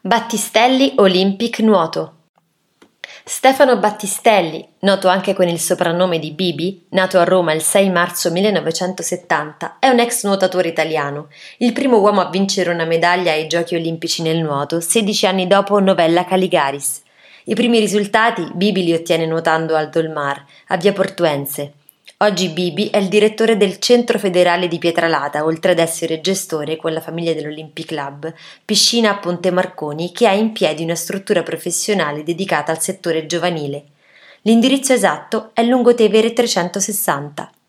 Battistelli Olympic Nuoto Stefano Battistelli, noto anche con il soprannome di Bibi, nato a Roma il 6 marzo 1970, è un ex nuotatore italiano, il primo uomo a vincere una medaglia ai Giochi olimpici nel nuoto, 16 anni dopo Novella Caligaris. I primi risultati Bibi li ottiene nuotando al Dolmar, a Via Portuense. Oggi Bibi è il direttore del Centro Federale di Pietralata, oltre ad essere gestore con la famiglia dell'Olympic Club, piscina a Ponte Marconi, che ha in piedi una struttura professionale dedicata al settore giovanile. L'indirizzo esatto è Lungotevere 360.